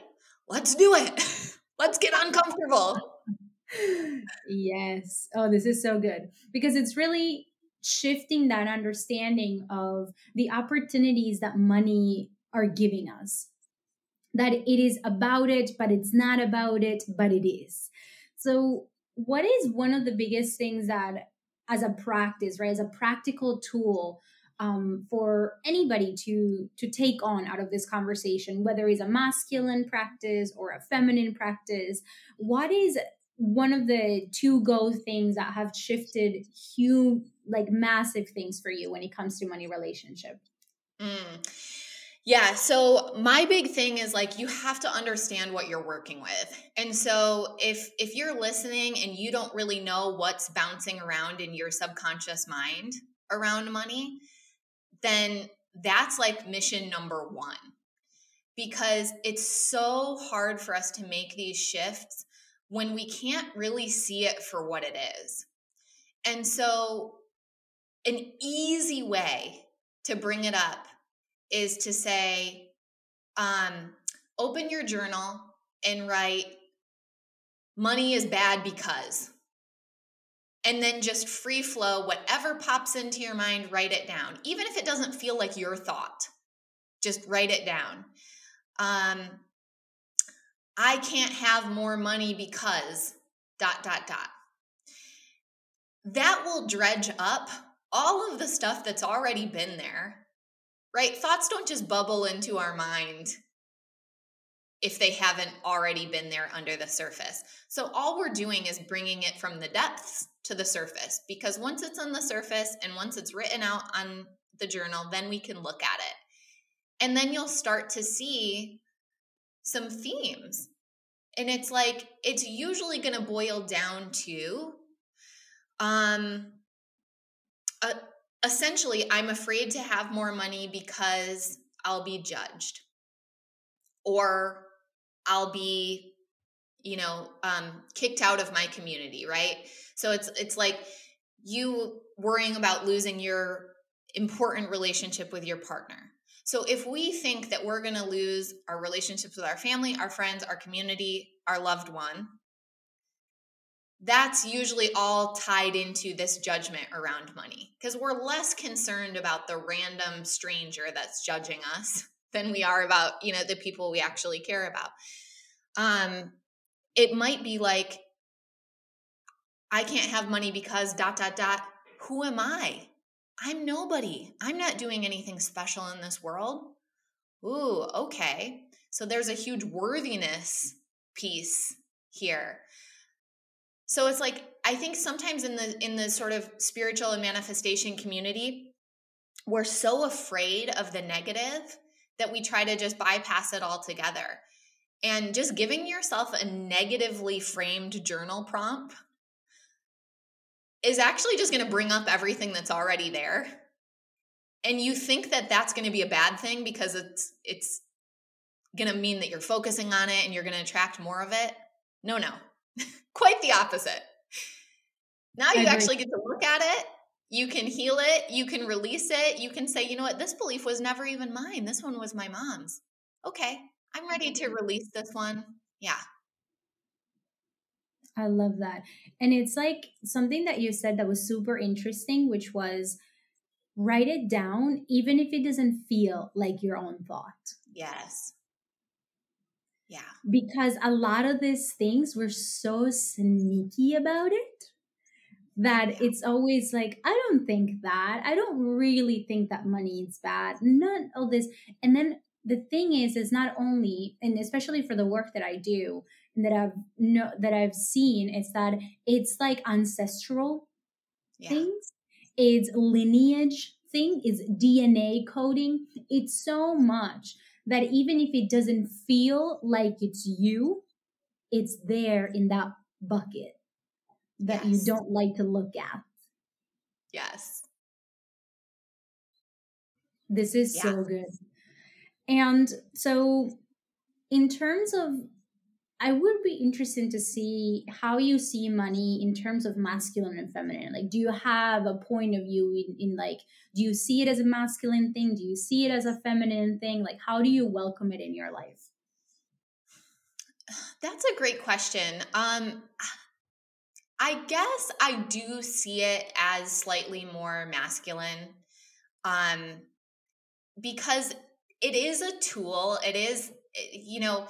let's do it. let's get uncomfortable. Yes. Oh, this is so good because it's really shifting that understanding of the opportunities that money are giving us. That it is about it, but it's not about it, but it is. So, what is one of the biggest things that, as a practice, right, as a practical tool, um, for anybody to to take on out of this conversation, whether it's a masculine practice or a feminine practice. What is one of the two go things that have shifted huge, like massive things for you when it comes to money relationship? Mm. Yeah, so my big thing is like you have to understand what you're working with. And so if if you're listening and you don't really know what's bouncing around in your subconscious mind around money, then that's like mission number 1. Because it's so hard for us to make these shifts when we can't really see it for what it is. And so an easy way to bring it up is to say, um, open your journal and write, money is bad because. And then just free flow, whatever pops into your mind, write it down. Even if it doesn't feel like your thought, just write it down. Um, I can't have more money because dot, dot, dot. That will dredge up all of the stuff that's already been there right? Thoughts don't just bubble into our mind if they haven't already been there under the surface. So all we're doing is bringing it from the depths to the surface because once it's on the surface and once it's written out on the journal, then we can look at it. And then you'll start to see some themes. And it's like it's usually going to boil down to um a, essentially, I'm afraid to have more money because I'll be judged. Or I'll be you know um, kicked out of my community right? So it's it's like you worrying about losing your important relationship with your partner so if we think that we're going to lose our relationships with our family our friends our community our loved one that's usually all tied into this judgment around money. Because we're less concerned about the random stranger that's judging us than we are about you know the people we actually care about. Um it might be like i can't have money because dot dot dot. Who am i i'm nobody. I'm not doing anything special in this world. Ooh okay. So there's a huge worthiness piece here. So it's like I think sometimes in the in the sort of spiritual and manifestation community, we're so afraid of the negative that we try to just bypass it altogether. And just giving yourself a negatively framed journal prompt is actually just going to bring up everything that's already there. And you think that that's going to be a bad thing because it's it's going to mean that you're focusing on it and you're going to attract more of it. No, no. Quite the opposite. Now you actually get to look at it. You can heal it. You can release it. You can say, you know what, this belief was never even mine. This one was my mom's. Okay, I'm ready to mm-hmm. release this one. Yeah. I love that. And it's like something that you said that was super interesting, which was write it down, even if it doesn't feel like your own thought. Yes. Yeah. Because a lot of these things we're so sneaky about it that yeah. it's always like, I don't think that. I don't really think that money is bad. None of this. And then the thing is, is not only, and especially for the work that I do that I've no that I've seen, is that it's like ancestral yeah. things. It's lineage thing, is DNA coding. It's so much that even if it doesn't feel like it's you, it's there in that bucket. that yes. you don't like to look at. Yes. This is yeah. so good. And so, in terms of, I would be interested to see how you see money in terms of masculine and feminine. Like, do you have a point of view in, in like, do you see it as a masculine thing? Do you see it as a feminine thing? Like, how do you welcome it in your life? That's a great question. Um, I guess I do see it as slightly more masculine. Um, because it is a tool. It is, eh, you know,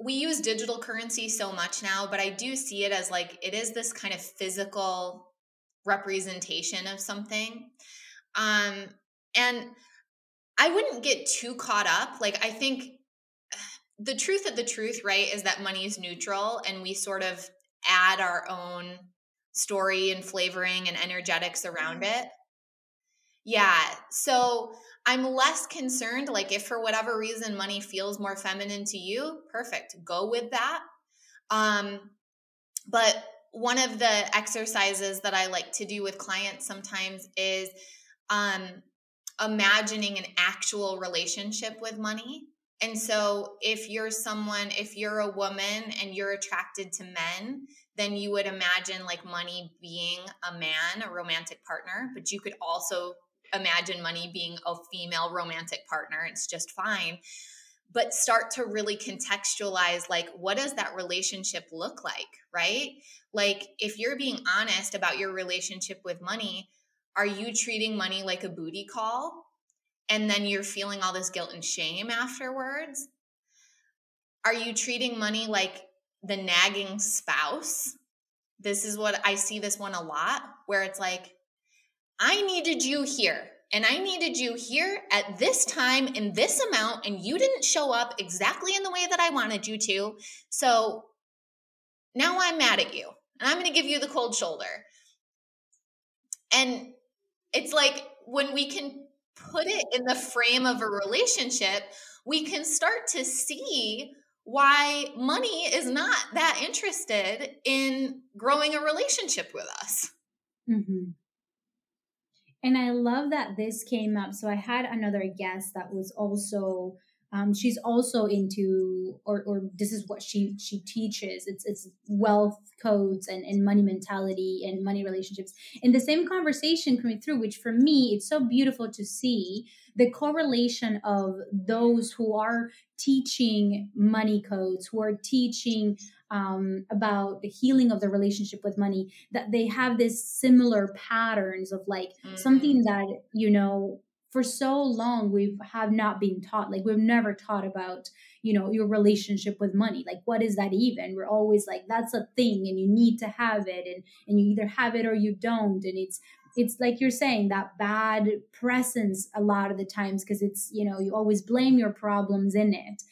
we use digital currency so much now, but I do see it as like it is this kind of physical representation of something. Um, and I wouldn't get too caught up. Like, I think the truth of the truth, right, is that money is neutral and we sort of add our own story and flavoring and energetics around mm-hmm. it. Yeah. So I'm less concerned. Like, if for whatever reason money feels more feminine to you, perfect. Go with that. Um, but one of the exercises that I like to do with clients sometimes is um, imagining an actual relationship with money. And so, if you're someone, if you're a woman and you're attracted to men, then you would imagine like money being a man, a romantic partner, but you could also imagine money being a female romantic partner. It's just fine. But start to really contextualize like, what does that relationship look like, right? Like, if you're being honest about your relationship with money, are you treating money like a booty call? And then you're feeling all this guilt and shame afterwards? Are you treating money like the nagging spouse? This is what I see this one a lot where it's like, I needed you here and I needed you here at this time in this amount, and you didn't show up exactly in the way that I wanted you to. So now I'm mad at you and I'm going to give you the cold shoulder. And it's like when we can put it in the frame of a relationship, we can start to see why money is not that interested in growing a relationship with us. Mm-hmm. And I love that this came up. So I had another guest that was also um, she's also into or, or this is what she she teaches it's it's wealth codes and, and money mentality and money relationships and the same conversation coming through which for me it's so beautiful to see the correlation of those who are teaching money codes who are teaching um, about the healing of the relationship with money that they have this similar patterns of like mm-hmm. something that you know for so long we have not been taught. Like we've never taught about you know your relationship with money. Like what is that even? We're always like that's a thing and you need to have it and and you either have it or you don't. And it's it's like you're saying that bad presence a lot of the times because it's you know you always blame your problems in it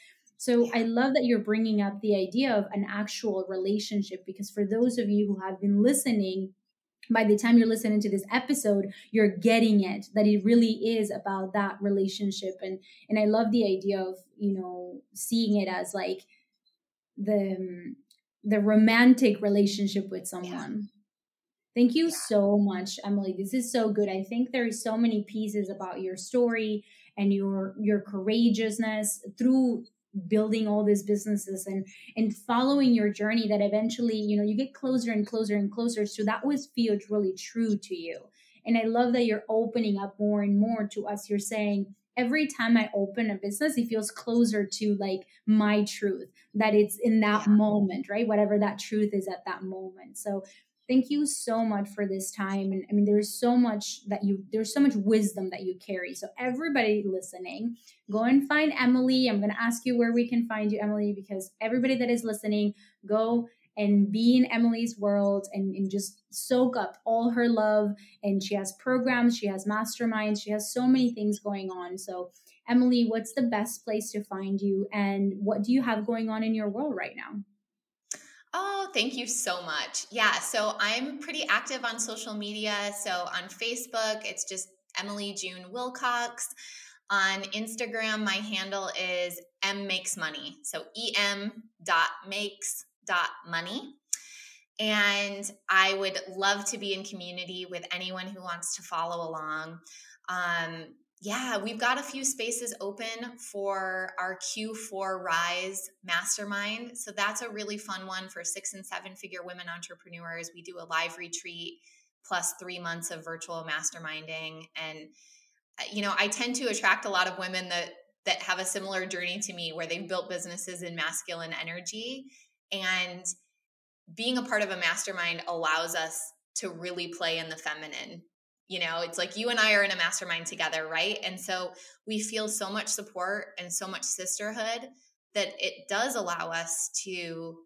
so I love that you're bringing up the idea of an actual relationship because for those of you who have been listening, by the time you're listening to this episode you're getting it that it really is about that relationship. And and i love the idea of you know seeing it as like the um, the romantic relationship with someone. Yeah. thank you yeah. so much emily. This is so good. I think there is so many pieces about your story and your your courageousness through building all these businesses and and following your journey that eventually you know you get closer and closer and closer. So that was feels really true to you. And i love that you're opening up more and more to us. You're saying every time i open a business it feels closer to like my truth that it's in that yeah. moment right? Whatever that truth is at that moment. So thank you so much for this time. And i mean there's so much that you there's so much wisdom that you carry. So everybody listening go and find emily. I'm going to ask you where we can find you emily because everybody that is listening go and be in emily's world and, and just soak up all her love. And she has programs she has masterminds she has so many things going on. So emily what's the best place to find you? And what do you have going on in your world right now Oh, thank you so much. Yeah, so I'm pretty active on social media. So on Facebook, it's just Emily June Wilcox. On Instagram, my handle is M Makes Money. So em dot makes dot money. And I would love to be in community with anyone who wants to follow along. Um, yeah, we've got a few spaces open for our Q4 Rise Mastermind. So that's a really fun one for six and seven figure women entrepreneurs. We do a live retreat plus three months of virtual masterminding. And, uh, you know, I tend to attract a lot of women that that have a similar journey to me where they've built businesses in masculine energy and being a part of a mastermind allows us to really play in the feminine you know it's like you and i are in a mastermind together right and so we feel so much support and so much sisterhood that it does allow us to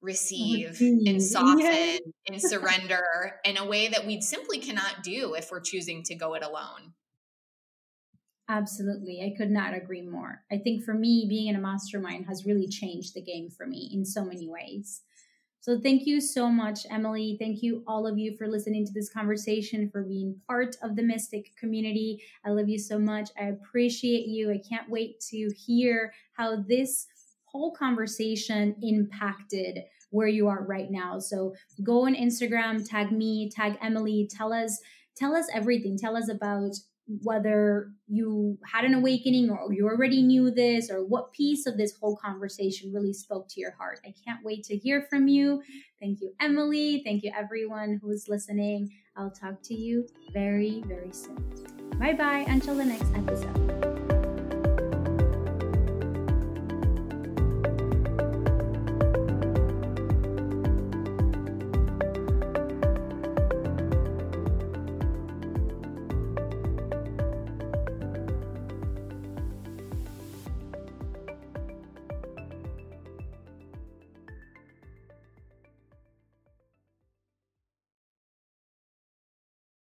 receive and soften yeah. and surrender in a way that we simply cannot do if we're choosing to go it alone Absolutely. I could not agree more. I think for me, being in a mastermind has really changed the game for me in so many ways. So thank you so much, Emily. Thank you, all of you, for listening to this conversation, for being part of the Mystic community. I love you so much. I appreciate you. I can't wait to hear how this whole conversation impacted where you are right now. So go on Instagram, tag me, tag Emily, tell us tell us everything. Tell us about whether you had an awakening or you already knew this or what piece of this whole conversation really spoke to your heart. I can't wait to hear from you. Thank you, Emily. Thank you, everyone who's listening. I'll talk to you very, very soon. Bye bye. Until the next episode.